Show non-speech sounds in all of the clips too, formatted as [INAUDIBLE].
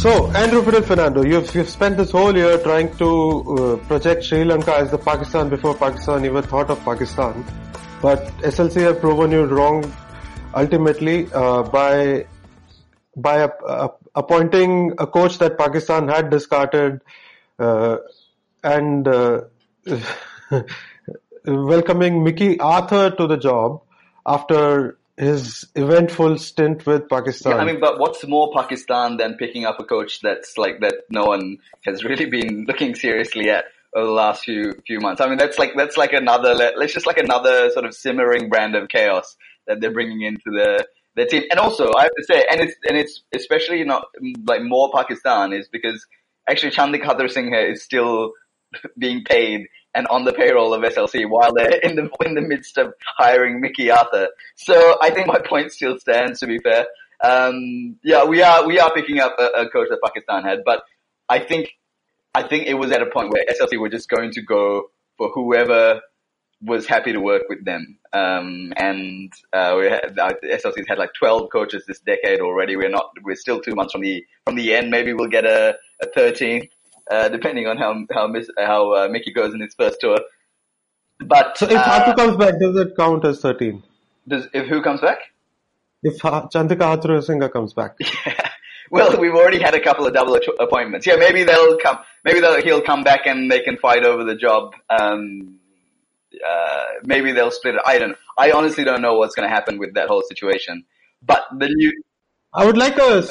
So, Andrew Fidel Fernando, you've, you've spent this whole year trying to uh, project Sri Lanka as the Pakistan before Pakistan even thought of Pakistan. But SLC have proven you wrong ultimately uh, by by appointing a coach that Pakistan had discarded uh, and uh, [LAUGHS] welcoming Mickey Arthur to the job after his eventful stint with Pakistan. Yeah, I mean, but what's more Pakistan than picking up a coach that's like that no one has really [LAUGHS] been looking seriously at over the last few few months. I mean, that's like that's like another let's just like another sort of simmering brand of chaos that they're bringing into the the team. And also, I have to say, and it's and it's especially not like more Pakistan is because actually Chandik Singh is still [LAUGHS] being paid and on the payroll of SLC while they're in the in the midst of hiring Mickey Arthur. So I think my point still stands. To be fair, um, yeah, we are we are picking up a, a, coach that Pakistan had, but I think I think it was at a point where SLC were just going to go for whoever was happy to work with them. Um, and uh, we had, uh, SLC's had like 12 coaches this decade already. We're not, we're still two months from the from the end. Maybe we'll get a, a 13th uh, depending on how how Miss, how uh, Mickey goes in his first tour. But so if uh, Hatu comes back, does it count as thirteen? Does if who comes back? If Chandika Hathurusingha comes back. Yeah. [LAUGHS] Well, we've already had a couple of double appointments. Yeah, maybe they'll come. Maybe they'll, he'll come back and they can fight over the job. Um, uh, maybe they'll split it. I don't. I honestly don't know what's going to happen with that whole situation. But the new. I would like a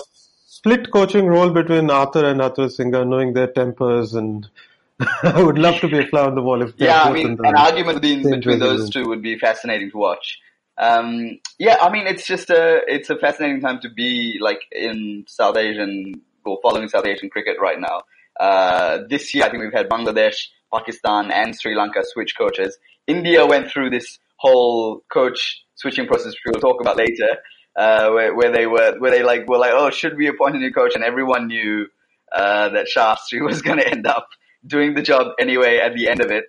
split coaching role between Arthur and Hathurusingha, knowing their tempers, and [LAUGHS] I would love to be a fly on the wall if yeah. I mean, an argument between those two would be fascinating to watch. Um, yeah, I mean, it's just a it's a fascinating time to be like in South Asian or following South Asian cricket right now. Uh, this year, I think we've had Bangladesh, Pakistan, and Sri Lanka switch coaches. India went through this whole coach switching process, which we'll talk about later uh, where, where they were, where they like were like, oh, should we appoint a new coach? And everyone knew uh, that Shastri [LAUGHS] was going to end up doing the job anyway at the end of it.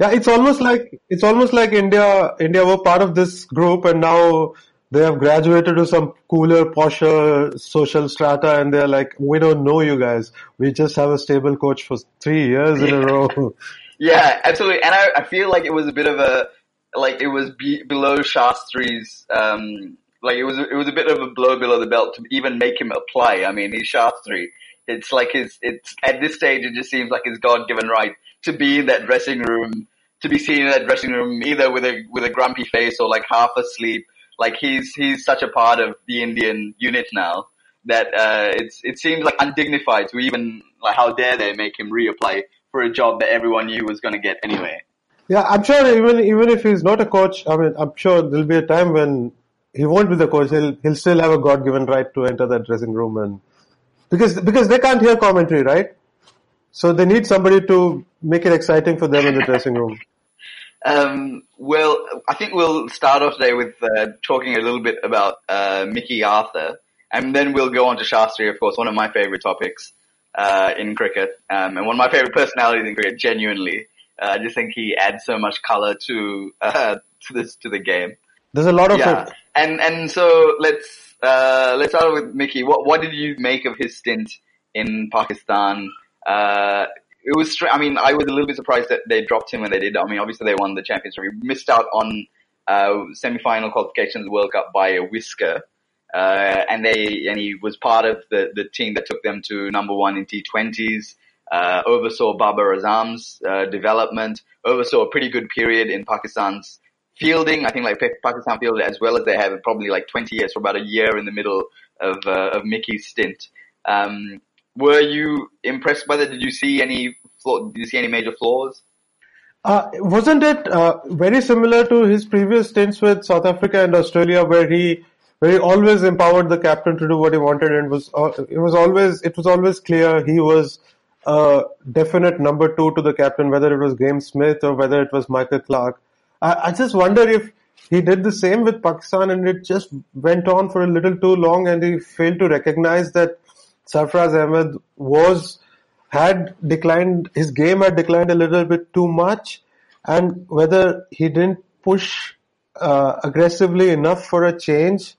Yeah, it's almost like it's almost like India. India were part of this group, and now they have graduated to some cooler, posher social strata, and they're like, we don't know you guys. We just have a stable coach for three years in a row. [LAUGHS] yeah, absolutely. And I, I feel like it was a bit of a like it was be, below Shastri's um, like it was it was a bit of a blow below the belt to even make him apply. I mean, he's Shastri. It's like his it's at this stage it just seems like his God given right to be in that dressing room, to be seen in that dressing room either with a with a grumpy face or like half asleep. Like he's he's such a part of the Indian unit now that uh, it's it seems like undignified to even like how dare they make him reapply for a job that everyone knew was going to get anyway. Yeah, I'm sure even even if he's not a coach, I mean, I'm sure there'll be a time when he won't be the coach. He'll he'll still have a God given right to enter that dressing room and because because they can't hear commentary, right? So they need somebody to make it exciting for them in the dressing room. [LAUGHS] Um, well, I think we'll start off today with uh, talking a little bit about uh, Mickey Arthur, and then we'll go on to Shastri, of course, one of my favorite topics uh, in cricket, um, and one of my favorite personalities in cricket. Genuinely, uh, I just think he adds so much color to uh, [LAUGHS] to this to the game. There's a lot of yeah. it. And and so let's uh, let's start with Mickey. What what did you make of his stint in Pakistan? Uh, it was. I mean, I was a little bit surprised that they dropped him when they did. I mean, obviously they won the championship. He missed out on uh, semi-final qualifications World Cup by a whisker. Uh, and they and he was part of the the team that took them to number one in T20s. Uh, oversaw Babar Azam's uh, development. Oversaw a pretty good period in Pakistan's fielding. I think like Pakistan fielded as well as they have probably like 20 years for about a year in the middle of, uh, of Mickey's stint. Um, were you impressed by that? Did you see any flaw, did you see any major flaws? Uh, wasn't it uh, very similar to his previous stints with South Africa and Australia, where he where he always empowered the captain to do what he wanted, and was uh, it was always it was always clear he was a definite number two to the captain, whether it was Graeme Smith or whether it was Michael Clarke. I, I just wonder if he did the same with Pakistan and it just went on for a little too long and he failed to recognize that Sarfaraz Ahmed was had declined his game had declined a little bit too much and whether he didn't push uh, aggressively enough for a change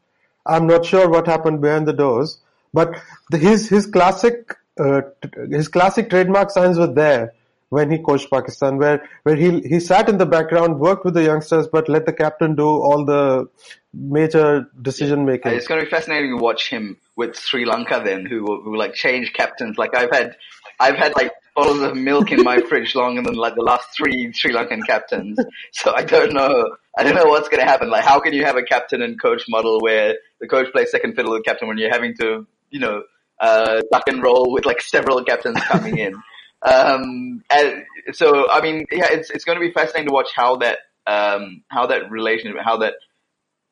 I'm not sure what happened behind the doors But the, his his classic uh, his classic trademark signs were there when he coached Pakistan, where where he he sat in the background, worked with the youngsters, but let the captain do all the major decision making. It's going to be fascinating to watch him with Sri Lanka then, who who like change captains. Like I've had, I've had like bottles of milk in my fridge longer than like the last three Sri Lankan captains. So I don't know, I don't know what's going to happen. Like how can you have a captain and coach model where the coach plays second fiddle to the captain when you're having to, you know, uh, duck and roll with like several captains coming in. Um, and so, I mean, yeah, it's, it's going to be fascinating to watch how that, um, how that relationship, how that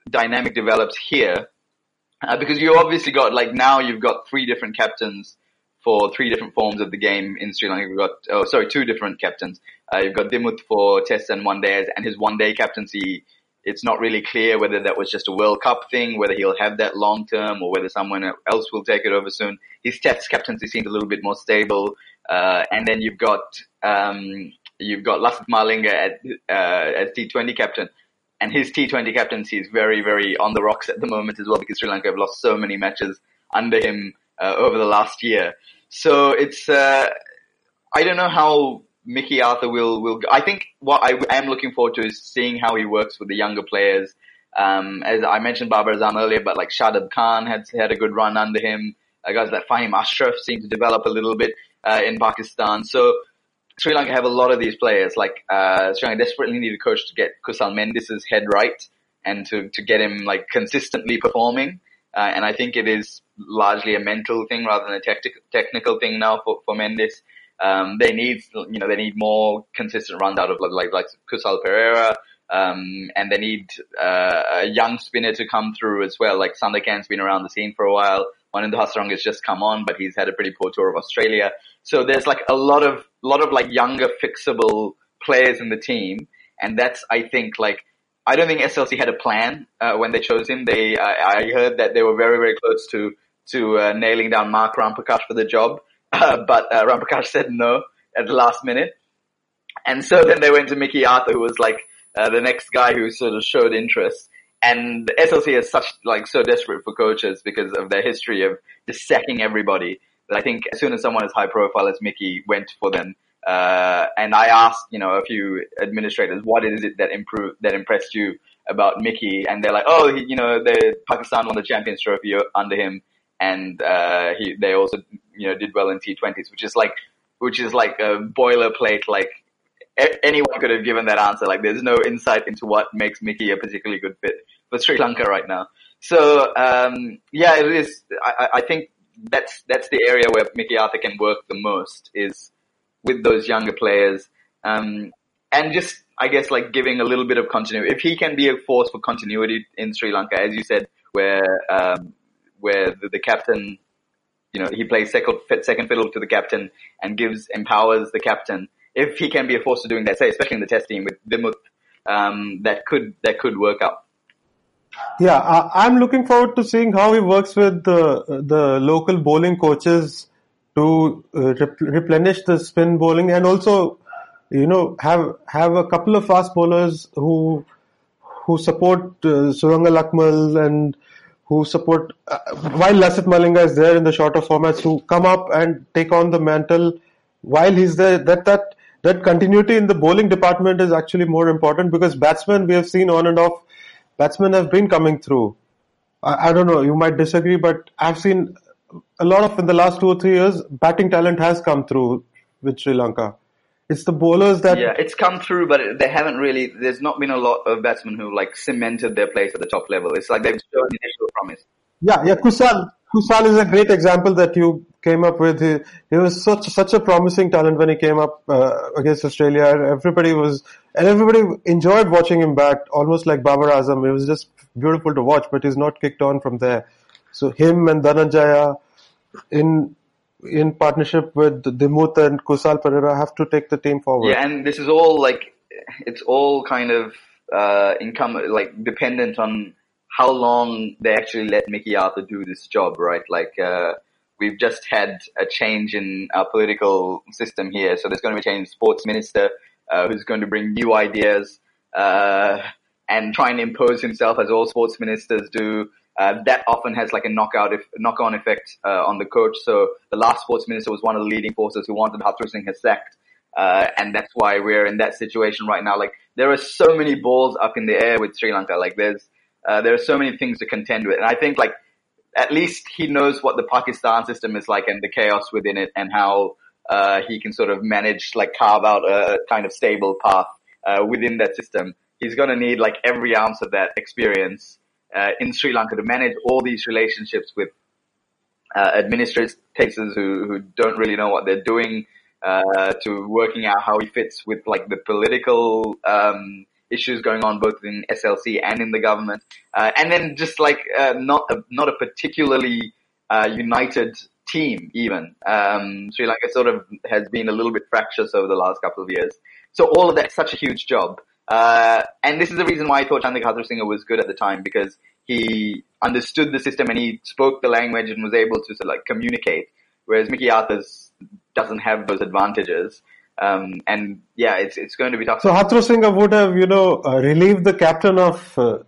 dynamic develops here. Uh, because you obviously got, like, now you've got three different captains for three different forms of the game in Sri Lanka. You've got, oh, sorry, two different captains. Uh, you've got Dimuth for Tests and One Days, and his One Day captaincy. It's not really clear whether that was just a World Cup thing, whether he'll have that long term, or whether someone else will take it over soon. His Test captaincy seems a little bit more stable. Uh, and then you've got um, you've got Lasith Malinga at, uh, as T20 captain, and his T20 captaincy is very very on the rocks at the moment as well because Sri Lanka have lost so many matches under him uh, over the last year. So it's uh, I don't know how Mickey Arthur will will. I think what I am looking forward to is seeing how he works with the younger players. Um, as I mentioned Babar Azam earlier, but like Shadab Khan had had a good run under him. Uh, guys like Fahim Ashraf seem to develop a little bit uh, in Pakistan. So Sri Lanka have a lot of these players. Like uh, Sri Lanka desperately need a coach to get Kusal Mendis's head right and to to get him like consistently performing. Uh, and I think it is largely a mental thing rather than a technical technical thing now for for Mendis. Um, they need you know they need more consistent runs out of like like Kusal Perera. Um, and they need uh, a young spinner to come through as well. Like Sandakan's been around the scene for a while. Wanindu Hasaranga has just come on, but he's had a pretty poor tour of Australia. So there's like a lot of, lot of like younger fixable players in the team. And that's, I think, like, I don't think SLC had a plan, uh, when they chose him. They, uh, I heard that they were very, very close to, to, uh, nailing down Mark Ramprakash for the job. [LAUGHS] but, uh, Ramprakash said no at the last minute. And so then they went to Mickey Arthur, who was like, uh, the next guy who sort of showed interest. And the SLC is such, like, so desperate for coaches because of their history of just sacking everybody that I think as soon as someone as high profile as Mickey went for them, uh, and I asked, you know, a few administrators, what is it that improved, that impressed you about Mickey? And they're like, oh, he, you know, the Pakistan won the Champions Trophy under him, and uh, he, they also, you know, did well in T20s, which is like, which is like a boilerplate, like anyone could have given that answer. Like, there's no insight into what makes Mickey a particularly good fit for Sri Lanka right now. So, um, yeah, it is. I, I, think that's that's the area where Mickey Arthur can work the most is with those younger players, um, and just I guess like giving a little bit of continuity. If he can be a force for continuity in Sri Lanka, as you said, where um, where the, the captain, you know, he plays second second fiddle to the captain and gives empowers the captain if he can be a force to doing that, say especially in the test team with Dimuth, um, that could that could work out. Yeah, I, am looking forward to seeing how he works with the the local bowling coaches to uh, rep- replenish the spin bowling and also, you know, have have a couple of fast bowlers who who support uh, Suranga Lakmal and who support uh, while Lasith Malinga is there in the shorter formats who come up and take on the mantle while he's there. That that that continuity in the bowling department is actually more important because batsmen we have seen on and off batsmen have been coming through. I, I, don't know, you might disagree, but I've seen a lot of in the last two or three years, batting talent has come through with Sri Lanka. It's the bowlers that yeah, it's come through, but they haven't really. There's not been a lot of batsmen who like cemented their place at the top level. It's like they've shown initial promise. Yeah, yeah. Kusal, Kusal is a great example that you came up with. He, he was such such a promising talent when he came up uh, against Australia. Everybody was and everybody enjoyed watching him bat, almost like Babar Azam. It was just beautiful to watch, but he's not kicked on from there. So him and Dhananjaya in in partnership with Dimuth and Kusal Perera have to take the team forward. Yeah, and this is all like it's all kind of uh, income like dependent on how long they actually let Mickey Arthur do this job, right? Like, uh, we've just had a change in our political system here. So there's going to be a change in sports minister, uh, who's going to bring new ideas, uh, and try and impose himself as all sports ministers do. uh, that often has like a knockout, if, knock-on effect uh, on the coach. So the last sports minister was one of the leading forces who wanted Hathurusingha sacked. Uh, and that's why we're in that situation right now. Like there are so many balls up in the air with Sri Lanka. Like there's, uh, there are so many things to contend with. And I think like at least he knows what the Pakistan system is like and the chaos within it and how, uh, he can sort of manage, like carve out a kind of stable path, uh, within that system. He's going to need like every ounce of that experience, uh, in Sri Lanka to manage all these relationships with, uh, administrators who, who don't really know what they're doing, uh, to working out how he fits with like the political, um, issues going on both in SLC and in the government, uh, and then just like uh, not a, not a particularly uh, united team even. Um, Sri Lanka sort of has been a little bit fractious over the last couple of years. So all of that's such a huge job. Uh, and this is the reason why I thought Chandika Singh was good at the time because he understood the system and he spoke the language and was able to sort of like communicate. Whereas Mickey Arthurs doesn't have those advantages. Um, and yeah, it's it's going to be tough. So Hathurusingha would have, you know, uh, relieved the captain of uh,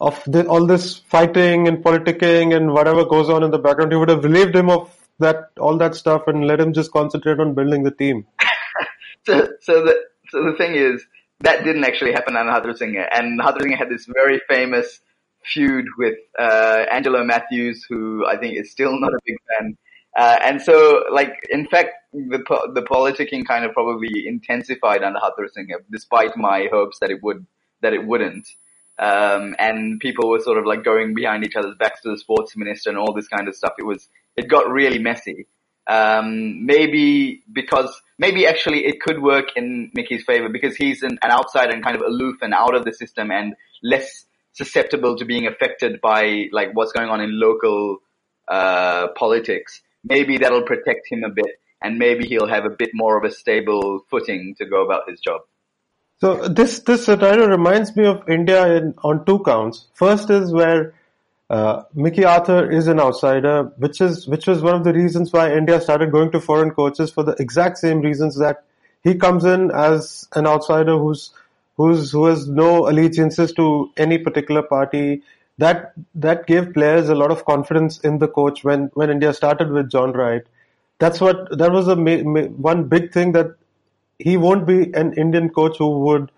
of the, all this fighting and politicking and whatever goes on in the background. He would have relieved him of that all that stuff and let him just concentrate on building the team. [LAUGHS] so so the so the thing is that didn't actually happen on Hathurusingha, and Hathurusingha had this very famous feud with uh, Angelo Mathews, who I think is still not a big fan. Uh, and so, like, in fact, the the politicking kind of probably intensified under Hathurusingha, despite my hopes that it would that it wouldn't. Um, and people were sort of like going behind each other's backs to the sports minister and all this kind of stuff. It was it got really messy. Um, maybe because maybe actually it could work in Mickey's favor because he's an, an outsider and kind of aloof and out of the system and less susceptible to being affected by like what's going on in local uh, politics. Maybe that'll protect him a bit, and maybe he'll have a bit more of a stable footing to go about his job. So this this scenario reminds me of India in, on two counts. First is where uh, Mickey Arthur is an outsider, which is which was one of the reasons why India started going to foreign coaches for the exact same reasons that he comes in as an outsider who's who's who has no allegiances to any particular party. That that gave players a lot of confidence in the coach when when India started with John Wright. That's what that was a one big thing that he won't be an Indian coach who would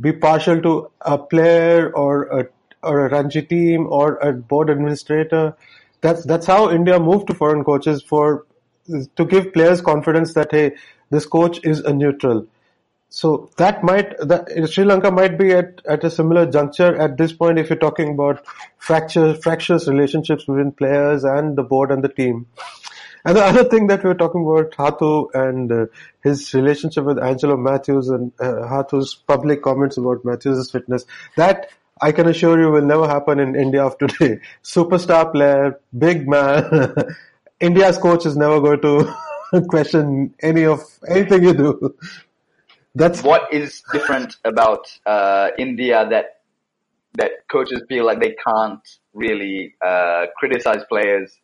be partial to a player or a or a Ranji team or a board administrator. That's that's how India moved to foreign coaches for to give players confidence that hey, this coach is a neutral. So that might that Sri Lanka might be at, at a similar juncture at this point if you're talking about fracture fractious relationships between players and the board and the team. And the other thing that we were talking about Hatu and uh, his relationship with Angelo Mathews and uh, Hatu's public comments about Mathews' fitness, that I can assure you will never happen in India of today. [LAUGHS] Superstar player, big man. [LAUGHS] India's coach is never going to [LAUGHS] question any of anything you do. That's what is different about uh, India that that coaches feel like they can't really uh, criticize players,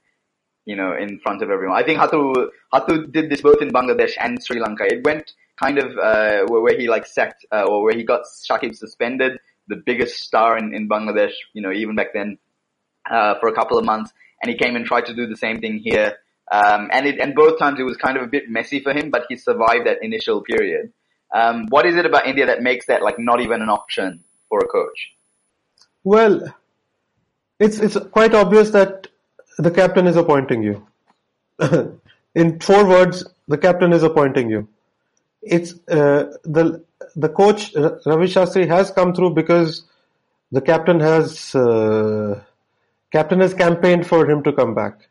you know, in front of everyone. I think Hatu Hatu did this both in Bangladesh and Sri Lanka. It went kind of uh, where, he like sacked uh, or where he got Shakib suspended the biggest star in, in Bangladesh, you know, even back then, uh, for a couple of months. And he came and tried to do the same thing here. Um, and it, and both times it was kind of a bit messy for him, but he survived that initial period. Um, what is it about India that makes that like not even an option for a coach? Well, it's, it's quite obvious that the captain is appointing you. [COUGHS] in four words, the captain is appointing you. It's, uh, the, the coach Ravi Shastri has come through because the captain has uh, captain has campaigned for him to come back,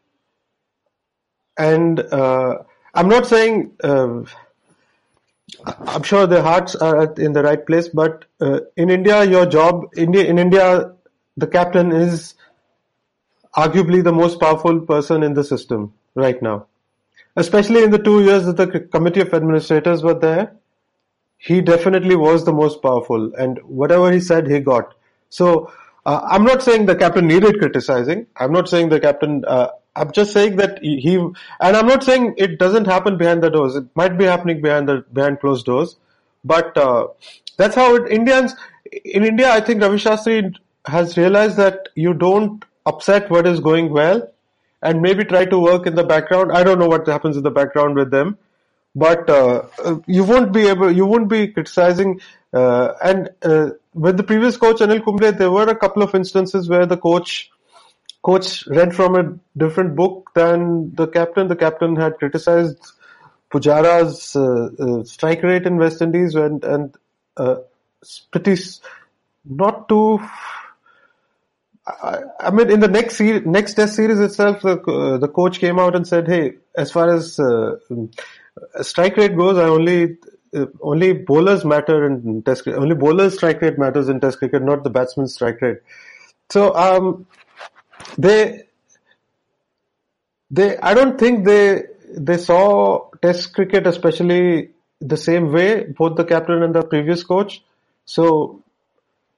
and uh, I'm not saying uh, I'm sure their hearts are in the right place, but uh, in India, your job India in India, the captain is arguably the most powerful person in the system right now, especially in the two years that the committee of administrators were there he definitely was the most powerful, and whatever he said, he got. So uh, I'm not saying the captain needed criticizing. I'm not saying the captain. Uh, I'm just saying that he, and I'm not saying it doesn't happen behind the doors. It might be happening behind the behind closed doors, but uh, that's how it, Indians in India. I think Ravi Shastri has realized that you don't upset what is going well and maybe try to work in the background. I don't know what happens in the background with them, but uh, you won't be able, you won't be criticizing. Uh, and uh, with the previous coach Anil Kumble, there were a couple of instances where the coach coach read from a different book than the captain. The captain had criticized Pujara's uh, uh, strike rate in West Indies and and uh, pretty not too I, mean, in the next next test series itself, the, uh, the coach came out and said, "Hey, as far as uh, strike rate goes, I only uh, only bowlers matter in test cricket. Only bowlers strike rate matters in test cricket, not the batsman's strike rate." So, um, they they I don't think they they saw test cricket especially the same way both the captain and the previous coach. So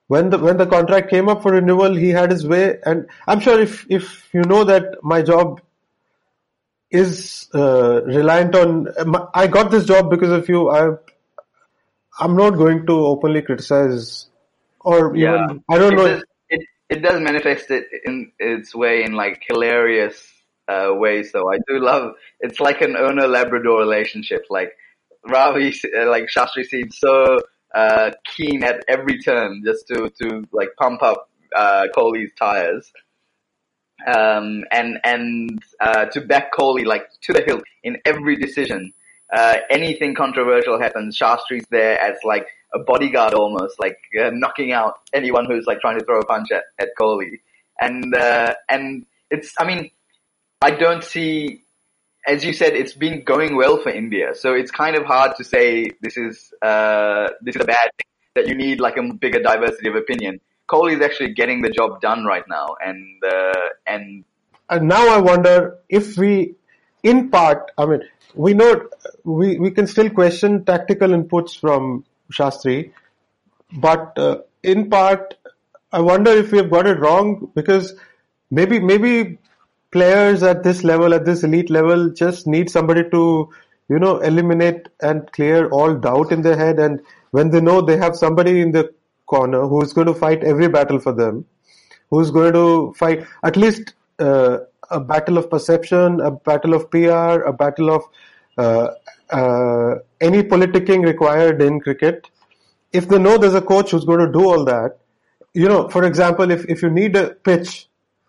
when the when the contract came up for renewal, he had his way, and I'm sure if if you know that my job is uh, reliant on, I got this job because of you. I I'm not going to openly criticize, or yeah. even I don't know. It does manifest it in its way in like hilarious uh, ways. So I do love. It's like an owner Labrador relationship. Like Ravi, like Shastri seems so uh, keen at every turn just to, to like pump up, uh, Kohli's tires. Um, and, and, uh, to back Kohli like to the hilt in every decision. Uh, anything controversial happens, Shastri's there as like a bodyguard almost, like uh, knocking out anyone who's like trying to throw a punch at, at Kohli. And, uh, and it's, I mean, I don't see as you said, it's been going well for India. So it's kind of hard to say this is uh, this is a bad thing. That you need like a bigger diversity of opinion. Kohli is actually getting the job done right now, and uh, and and now I wonder if we, in part, I mean, we know we we can still question tactical inputs from Shastri, but uh, in part, I wonder if we have got it wrong because maybe maybe players at this level, at this elite level, just need somebody to, you know, eliminate and clear all doubt in their head. And when they know they have somebody in the corner who's going to fight every battle for them, who's going to fight at least uh, a battle of perception, a battle of PR, a battle of uh, any politicking required in cricket. If they know there's a coach who's going to do all that, you know, for example, if, if you need a pitch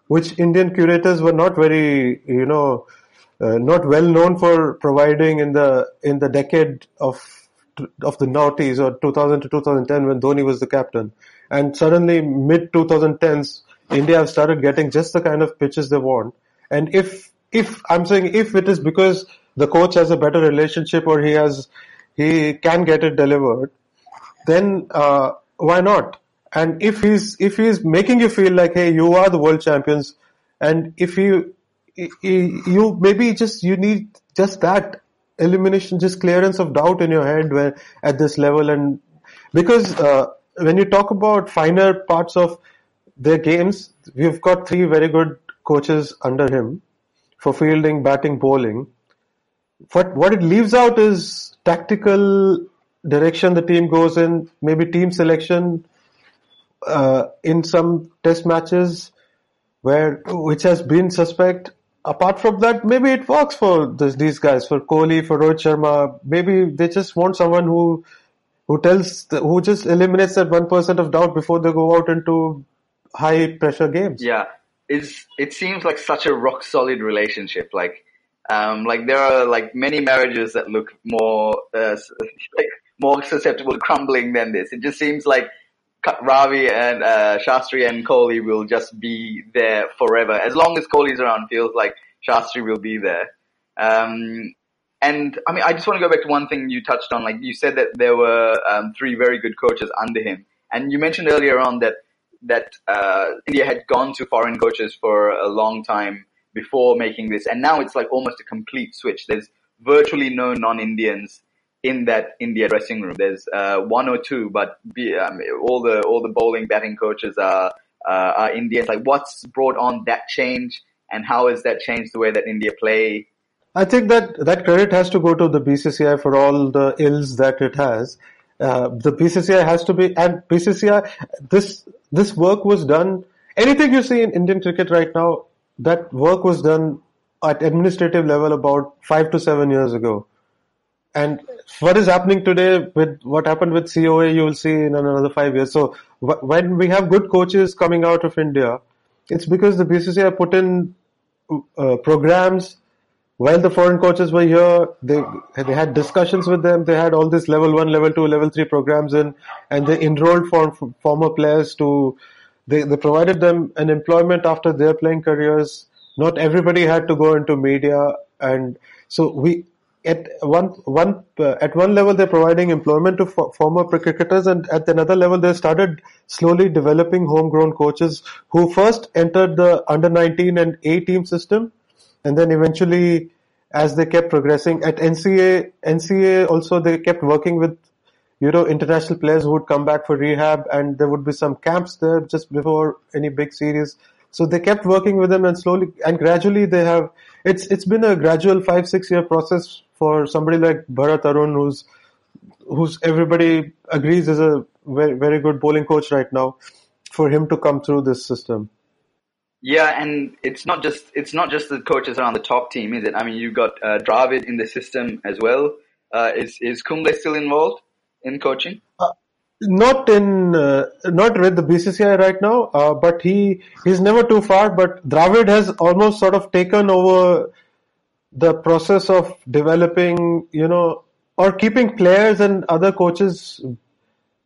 which Indian curators were not very, you know, uh, not well known for providing in the in the decade of of the noughties or 2000 to 2010 when Dhoni was the captain, and suddenly mid 2010s India have started getting just the kind of pitches they want. And if if I'm saying if it is because the coach has a better relationship or he has he can get it delivered, then uh, why not? And if he's if he's making you feel like, hey, you are the world champions, and if you you maybe just you need just that elimination, just clearance of doubt in your head when at this level, and because uh, when you talk about finer parts of their games, we've got three very good coaches under him for fielding, batting, bowling. What what it leaves out is tactical direction the team goes in, maybe team selection, uh, in some test matches where which has been suspect. Apart from that, maybe it works for this, these guys, for Kohli, for Rohit Sharma. Maybe they just want someone who who tells who just eliminates that one percent of doubt before they go out into high pressure games. Yeah, it seems like such a rock solid relationship. Like, um, like there are like many marriages that look more uh, like more susceptible to crumbling than this. It just seems like Ravi and uh, Shastri and Kohli will just be there forever. As long as Kohli's around, feels like Shastri will be there. Um, and I mean, I just want to go back to one thing you touched on. Like you said that there were um, three very good coaches under him, and you mentioned earlier on that that uh, India had gone to foreign coaches for a long time before making this, and now it's like almost a complete switch. There's virtually no non-Indians in that India dressing room. There's uh, one or two, but be, um, all the all the bowling batting coaches are uh, are Indians. Like, what's brought on that change, and how has that changed the way that India play? I think that that credit has to go to the BCCI for all the ills that it has. Uh, the BCCI has to be, and BCCI, this this work was done anything you see in Indian cricket right now, that work was done at administrative level about five to seven years ago. And what is happening today with what happened with COA, you will see in another five years. So when we have good coaches coming out of India, it's because the BCCI put in uh, programs while the foreign coaches were here. They they had discussions with them. They had all these level one, level two, level three programs in, and they enrolled for, for former players to. They they provided them an employment after their playing careers. Not everybody had to go into media, and so we at one one uh, at one level they're providing employment to former cricketers. And at another level they started slowly developing homegrown coaches who first entered the under 19 and A team system. And then eventually as they kept progressing at NCA NCA also they kept working with you know international players would come back for rehab and there would be some camps there just before any big series so they kept working with them and slowly and gradually they have it's it's been a gradual five six year process for somebody like Bharat Arun, who's who's everybody agrees is a very very good bowling coach right now, for him to come through this system. Yeah, and it's not just it's not just the coaches around the top team, is it? I mean, you've got uh, Dravid in the system as well. Uh, is is Kumble still involved in coaching? Uh, not in uh, not with the BCCI right now, uh, but he he's never too far. But Dravid has almost sort of taken over the process of developing, you know, or keeping players and other coaches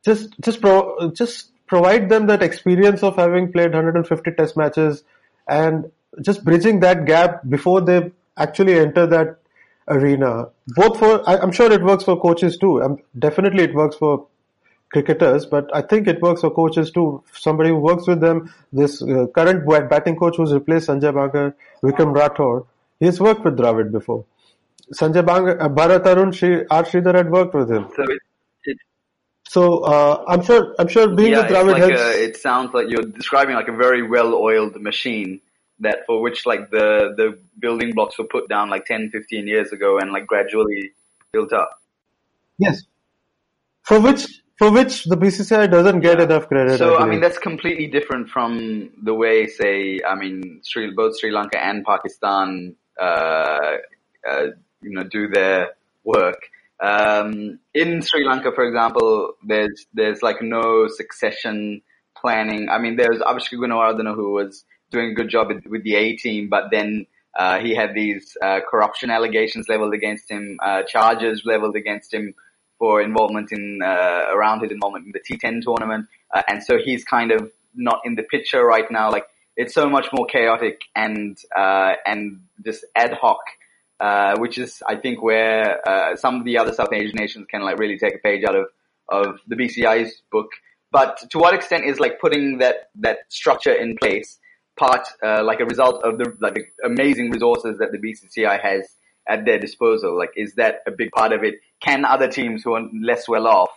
just just pro, just provide them that experience of having played 150 test matches and just bridging that gap before they actually enter that arena. Both for, I, am sure it works for coaches too. Um, definitely it works for cricketers, but I think it works for coaches too. Somebody who works with them, this uh, current batting coach who's replaced Sanjay Bangar, Vikram Rathore, He's worked with Dravid before. Sanjay Bang, uh, Bharat Arun, Shri, R. Sridhar had worked with him. So, it, it, so uh, I'm sure I'm sure being yeah, with Dravid like helps. A, it sounds like you're describing like a very well-oiled machine that for which like the the building blocks were put down like 10, 15 years ago and like gradually built up. Yes. For which for which the BCCI doesn't get yeah. enough credit. So I, I, mean that's completely different from the way say I mean Sri, both Sri Lanka and Pakistan uh, uh, you know, do their work. Um, in Sri Lanka, for example, there's there's like no succession planning. I mean, there's Avishka Gunawardene who was doing a good job with, with the A team, but then uh, he had these uh, corruption allegations leveled against him, uh, charges leveled against him for involvement in uh, around his involvement in the T10 tournament, and so he's kind of not in the picture right now. Like it's so much more chaotic and uh, and just ad hoc, uh, which is I think where uh, some of the other South Asian nations can like really take a page out of of the BCI's book. But to what extent is like putting that that structure in place part uh, like a result of the like the amazing resources that the BCCI has at their disposal? Like, is that a big part of it? Can other teams who are less well off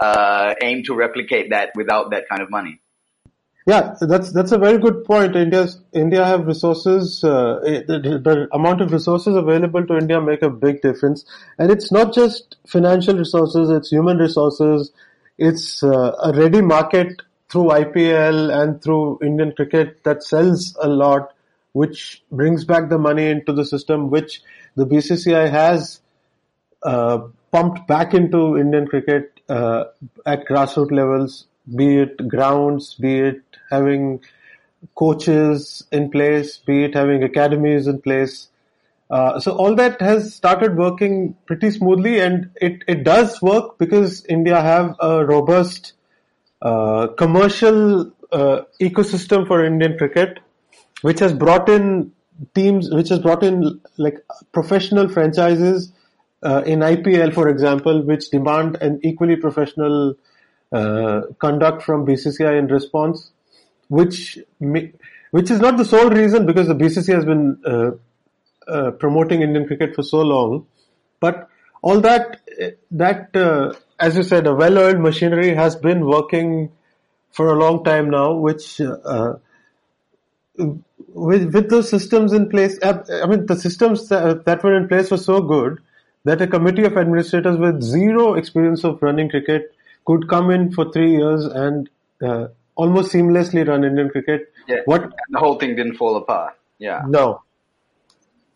uh, aim to replicate that without that kind of money? Yeah, that's that's a very good point. India's India have resources. Uh, the, the, amount of resources available to India make a big difference, and it's not just financial resources; it's human resources. It's uh, a ready market through IPL and through Indian cricket that sells a lot, which brings back the money into the system, which the BCCI has uh, pumped back into Indian cricket uh, at grassroots levels be it grounds, be it having coaches in place, be it having academies in place. Uh, so all that has started working pretty smoothly and it, it does work because India have a robust commercial uh, ecosystem for Indian cricket, which has brought in teams, which has brought in like professional franchises uh, in IPL, for example, which demand an equally professional uh, conduct from BCCI in response, which which is not the sole reason because the BCCI has been uh, uh, promoting Indian cricket for so long, but all that that uh, as you said, a well-oiled machinery has been working for a long time now, which. Uh, with with those systems in place, I mean the systems that, were in place were so good that a committee of administrators with zero experience of running cricket could come in for three years and uh, almost seamlessly run Indian cricket Yeah. What the whole thing didn't fall apart. Yeah. no,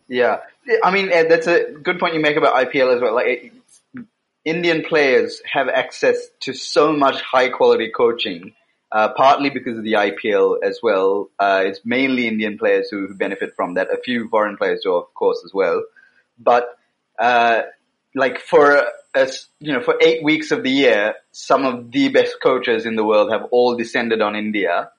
Yeah, I mean that's a good point you make about IPL as well. Like Indian players have access to so much high quality coaching, uh, partly because of the IPL as well. Uh, it's mainly Indian players who benefit from that. A few foreign players do, of course, as well. But uh, like for you know, for eight weeks of the year, some of the best coaches in the world have all descended on India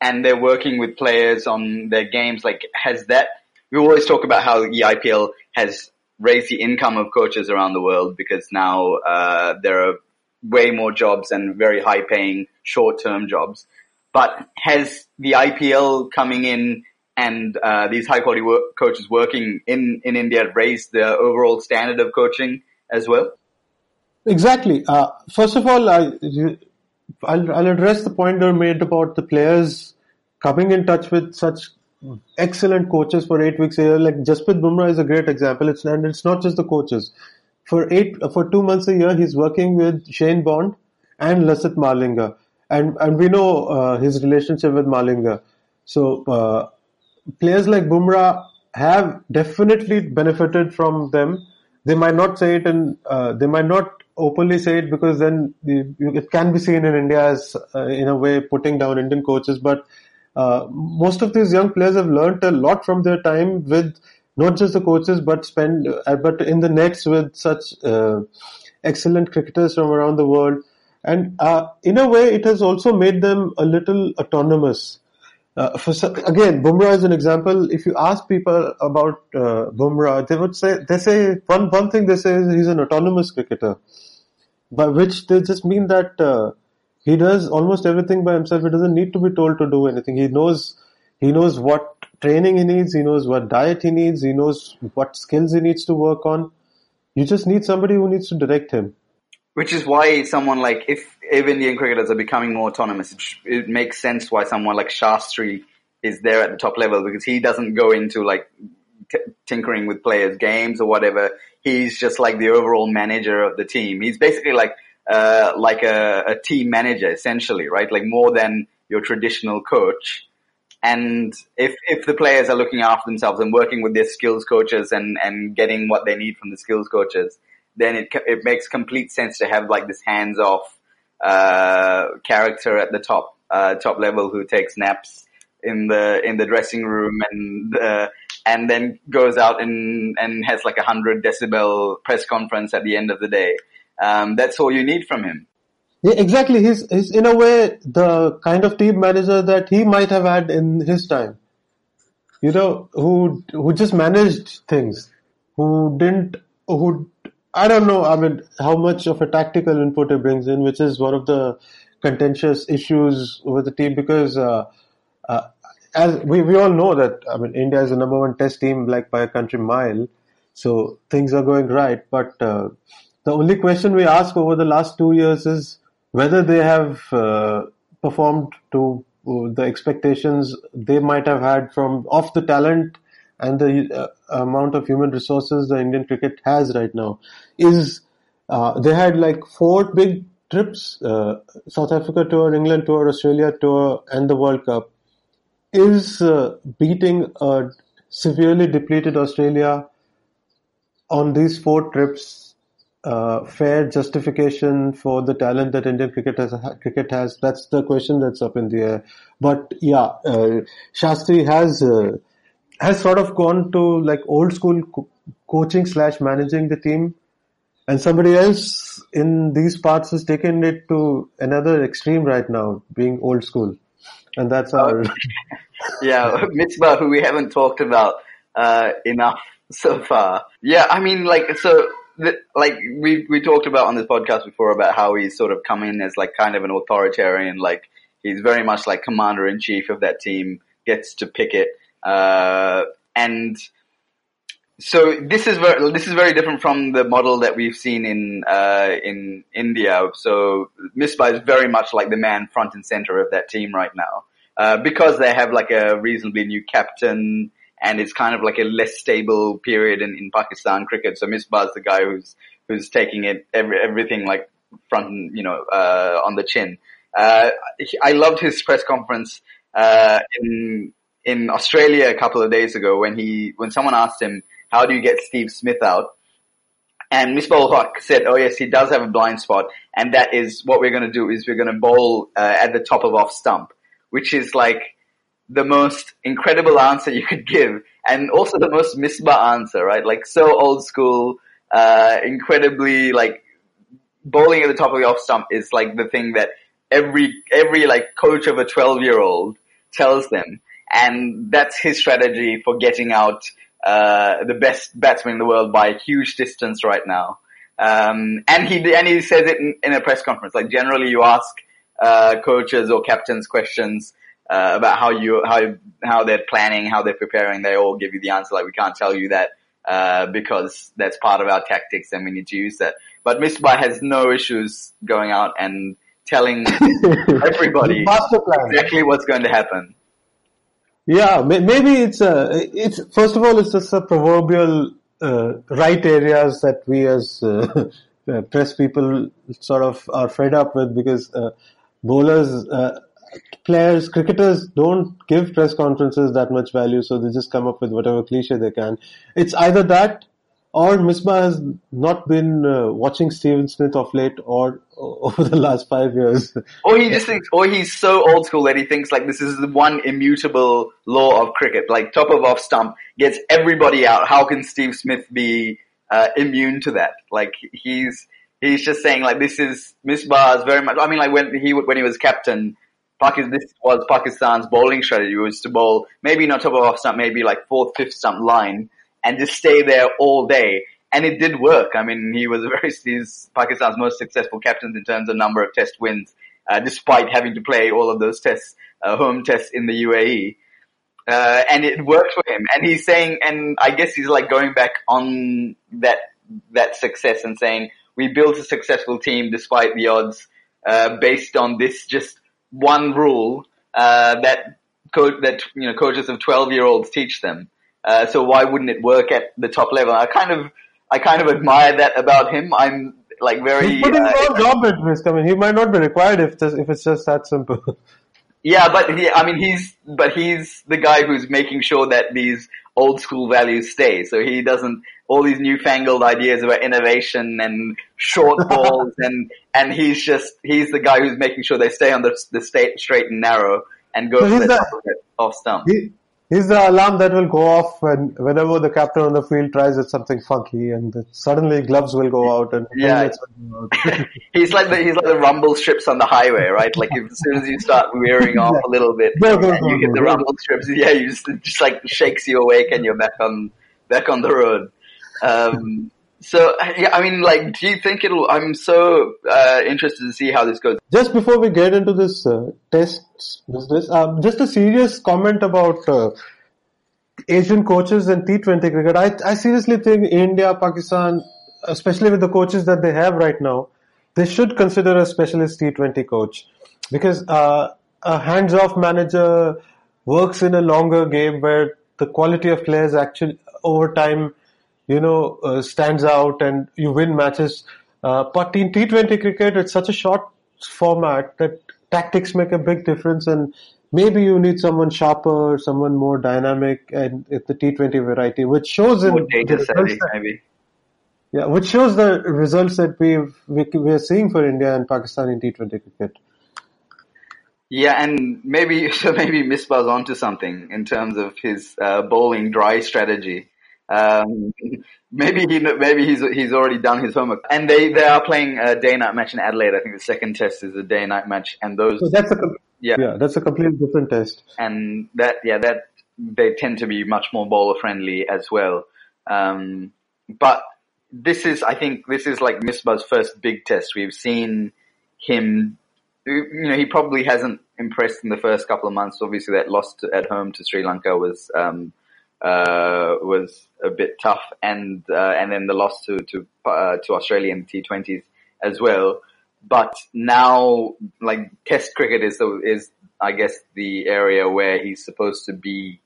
and they're working with players on their games. Like, has that, we always talk about how the IPL has raised the income of coaches around the world because now, uh, there are way more jobs and very high paying short term jobs. But has the IPL coming in and, uh, these high quality work, coaches working in, in India raised the overall standard of coaching as well? Exactly. Uh, first of all, I, I'll, I'll address the point you made about the players coming in touch with such excellent coaches for eight weeks a year. Like Jasprit Bumrah is a great example. It's and it's not just the coaches. For eight, for two months a year, he's working with Shane Bond and Lasith Malinga, and and we know uh, his relationship with Malinga. So uh, players like Bumrah have definitely benefited from them. They might not say it and uh, they might not openly say it because then it can be seen in India as, uh, in a way, putting down Indian coaches. But most of these young players have learned a lot from their time with not just the coaches, but spend, uh, but in the nets with such uh, excellent cricketers from around the world. And uh, in a way, it has also made them a little autonomous. Uh, for again, Bumrah is an example. If you ask people about uh, Bumrah, they would say they say one one thing they say is he's an autonomous cricketer, by which they just mean that uh, he does almost everything by himself. He doesn't need to be told to do anything. He knows he knows what training he needs. He knows what diet he needs. He knows what skills he needs to work on. You just need somebody who needs to direct him. Which is why someone like, if, if Indian cricketers are becoming more autonomous, it, it makes sense why someone like Shastri is there at the top level because he doesn't go into like t- tinkering with players' games or whatever. He's just like the overall manager of the team. He's basically like, uh, like a, a team manager essentially, right? Like more than your traditional coach. And if, if the players are looking after themselves and working with their skills coaches and, and getting what they need from the skills coaches, then it, it makes complete sense to have like this hands off, uh, character at the top, uh, top level who takes naps in the, in the dressing room and, uh, and then goes out and, and has like a hundred decibel press conference at the end of the day. Um, that's all you need from him. Yeah, exactly. He's, he's in a way the kind of team manager that he might have had in his time. You know, who who just managed things, who didn't, who I don't know. I mean, how much of a tactical input he brings in, which is one of the contentious issues with the team because. Uh, uh, as we, we all know that I mean India is the number one test team like by a country mile, so things are going right. But uh, the only question we ask over the last two years is whether they have uh, performed to uh, the expectations they might have had from of the talent and the uh, amount of human resources the Indian cricket has right now. Is uh, they had like four big trips: uh, South Africa tour, England tour, Australia tour, and the World Cup. Is uh, beating a severely depleted Australia on these four trips fair justification for the talent that Indian cricket has, cricket has? That's the question that's up in the air. But yeah, uh, Shastri has uh, has sort of gone to like old school co- coaching slash managing the team, and somebody else in these parts has taken it to another extreme right now, being old school, and that's our. [LAUGHS] yeah, Misbah, who we haven't talked about uh, enough [LAUGHS] so far. Yeah, I mean, like, so, like, we we talked about on this podcast before about how he's sort of come in as like kind of an authoritarian, like he's very much like commander in chief of that team, gets to pick it, uh, and so this is very this is very different from the model that we've seen in uh, in India. So Misbah is very much like the man front and center of that team right now. Uh, because they have like a reasonably new captain and it's kind of like a less stable period in, in Pakistan cricket. So Misbah is the guy who's, who's taking it, every, everything like front, you know, uh, on the chin. Uh, I loved his press conference, uh, in in Australia a couple of days ago when he when someone asked him how do you get Steve Smith out, and Misbah Haq said, "Oh yes, he does have a blind spot, and that is what we're going to do is we're going to bowl uh, at the top of off stump, which is like." The most incredible answer you could give and also the most misbah answer, right? Like so old school, uh, incredibly like bowling at the top of the off stump is like the thing that every, every like coach of a 12 year old tells them. And that's his strategy for getting out, uh, the best batsman in the world by a huge distance right now. Um, and he, and he says it in, in a press conference. Like generally you ask, uh, coaches or captains questions, uh, about how you how how they're planning, how they're preparing. They all give you the answer. Like we can't tell you that uh, because that's part of our tactics, and we need to use that. But Misbah has no issues going out and telling [LAUGHS] everybody exactly what's going to happen. Yeah, maybe it's a, it's first of all it's just a proverbial uh, right areas that we as uh, [LAUGHS] press people sort of are fed up with because uh, bowlers uh, players, cricketers don't give press conferences that much value, so they just come up with whatever cliche they can. It's either that or Misbah has not been uh, watching Steven Smith of late or [LAUGHS] over the last five years. Or he just thinks, or he's so old school that he thinks like this is the one immutable law of cricket, like top of off stump gets everybody out. How can Steve Smith be uh, immune to that? Like he's, he's just saying like this is Misbah is very much, I mean like when he, when he was captain, Pakistan, this was Pakistan's bowling strategy was to bowl maybe not top of off stump, maybe like fourth, fifth stump line and just stay there all day. And it did work. I mean, he was very, [LAUGHS] he's Pakistan's most successful captain in terms of number of test wins, uh, despite having to play all of those tests, uh, home tests in the UAE. Uh, and it worked for him. And he's saying, and I guess he's like going back on that, that success and saying, we built a successful team despite the odds, uh, based on this just one rule uh, that co- that you know coaches of twelve year olds teach them. Uh, so why wouldn't it work at the top level? I kind of I kind of admire that about him. I'm like very. He's putting uh, job at risk. I mean, he might not be required if just, if it's just that simple. [LAUGHS] Yeah, but he, I mean, he's, but he's the guy who's making sure that these old school values stay. So he doesn't, all these newfangled ideas about innovation and short balls [LAUGHS] and, and he's just, he's the guy who's making sure they stay on the, the state, straight and narrow and go so the top off stump. He, He's the alarm that will go off when whenever the captain on the field tries it something funky, and suddenly gloves will go out and yeah. Out. [LAUGHS] [LAUGHS] he's like the he's like the rumble strips on the highway, right? Like if, as soon as you start wearing off a little bit, go, go, go, you hit the rumble strips. Yeah, you just, just like shakes you awake, and you're back on back on the road. Um, so, yeah, I mean, like, do you think it'll, I'm so, uh, interested to see how this goes. Just before we get into this, uh, test business, um, just a serious comment about, uh, Asian coaches and T20 cricket. I, I seriously think India, Pakistan, especially with the coaches that they have right now, they should consider a specialist T20 coach because, uh, a hands-off manager works in a longer game where the quality of players actually over time you know, uh, stands out and you win matches. Uh, but in T20 cricket, it's such a short format that tactics make a big difference and maybe you need someone sharper, someone more dynamic and it's the T20 variety, which shows in maybe. Yeah, which shows the results that we've, we, we are seeing for India and Pakistan in T20 cricket. Yeah, and maybe [LAUGHS] so maybe Misbah's onto something in terms of his uh, bowling dry strategy. Um, [LAUGHS] maybe he maybe he's he's already done his homework. And they they are playing a day night match in Adelaide. I think the second test is a day night match, and those so that's a yeah yeah that's a completely different test. And that yeah that they tend to be much more bowler friendly as well. Um, but this is I think this is like Misbah's first big test. We've seen him. You know, he probably hasn't impressed in the first couple of months. Obviously, that loss to, at home to Sri Lanka was um, uh, was a bit tough, and uh, and then the loss to to uh, to Australia in the T20s as well. But now, like Test cricket is the, is I guess the area where he's supposed to be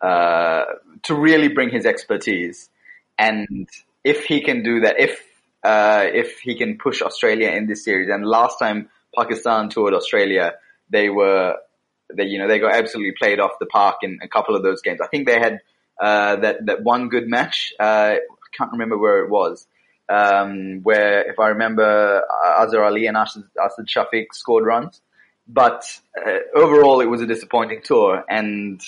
uh, to really bring his expertise, and if he can do that, if uh, if he can push Australia in this series, and last time Pakistan toured Australia, they were they, you know, they got absolutely played off the park in a couple of those games. I think they had, uh, that, that one good match. Uh, I can't remember where it was. Um, where if I remember, uh, Azhar Ali and Asad, Asad Shafiq scored runs. But, uh, overall it was a disappointing tour and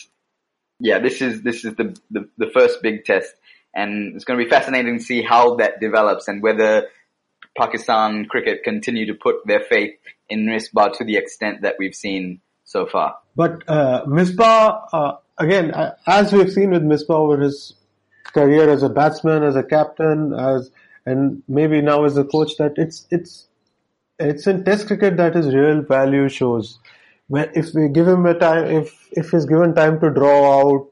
yeah, this is, this is the, the, the first big test and it's going to be fascinating to see how that develops and whether Pakistan cricket continue to put their faith in Misbah to the extent that we've seen so far. But uh, Misbah, uh, again, as we've seen with Misbah over his career as a batsman, as a captain, as and maybe now as a coach, that it's it's it's in Test cricket that his real value shows. When if we give him a time, if if he's given time to draw out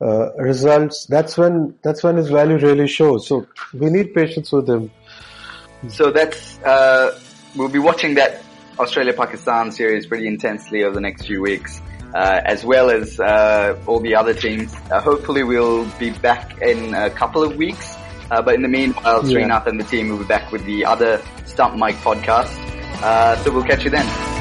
uh, results, that's when that's when his value really shows. So we need patience with him. So that's uh, we'll be watching that Australia Pakistan series pretty intensely over the next few weeks. Uh, as well as uh, all the other teams. Uh, hopefully, we'll be back in a couple of weeks. Uh, but in the meanwhile, Srinath and the team will be back with the other Stump Mic podcast. so we'll catch you then.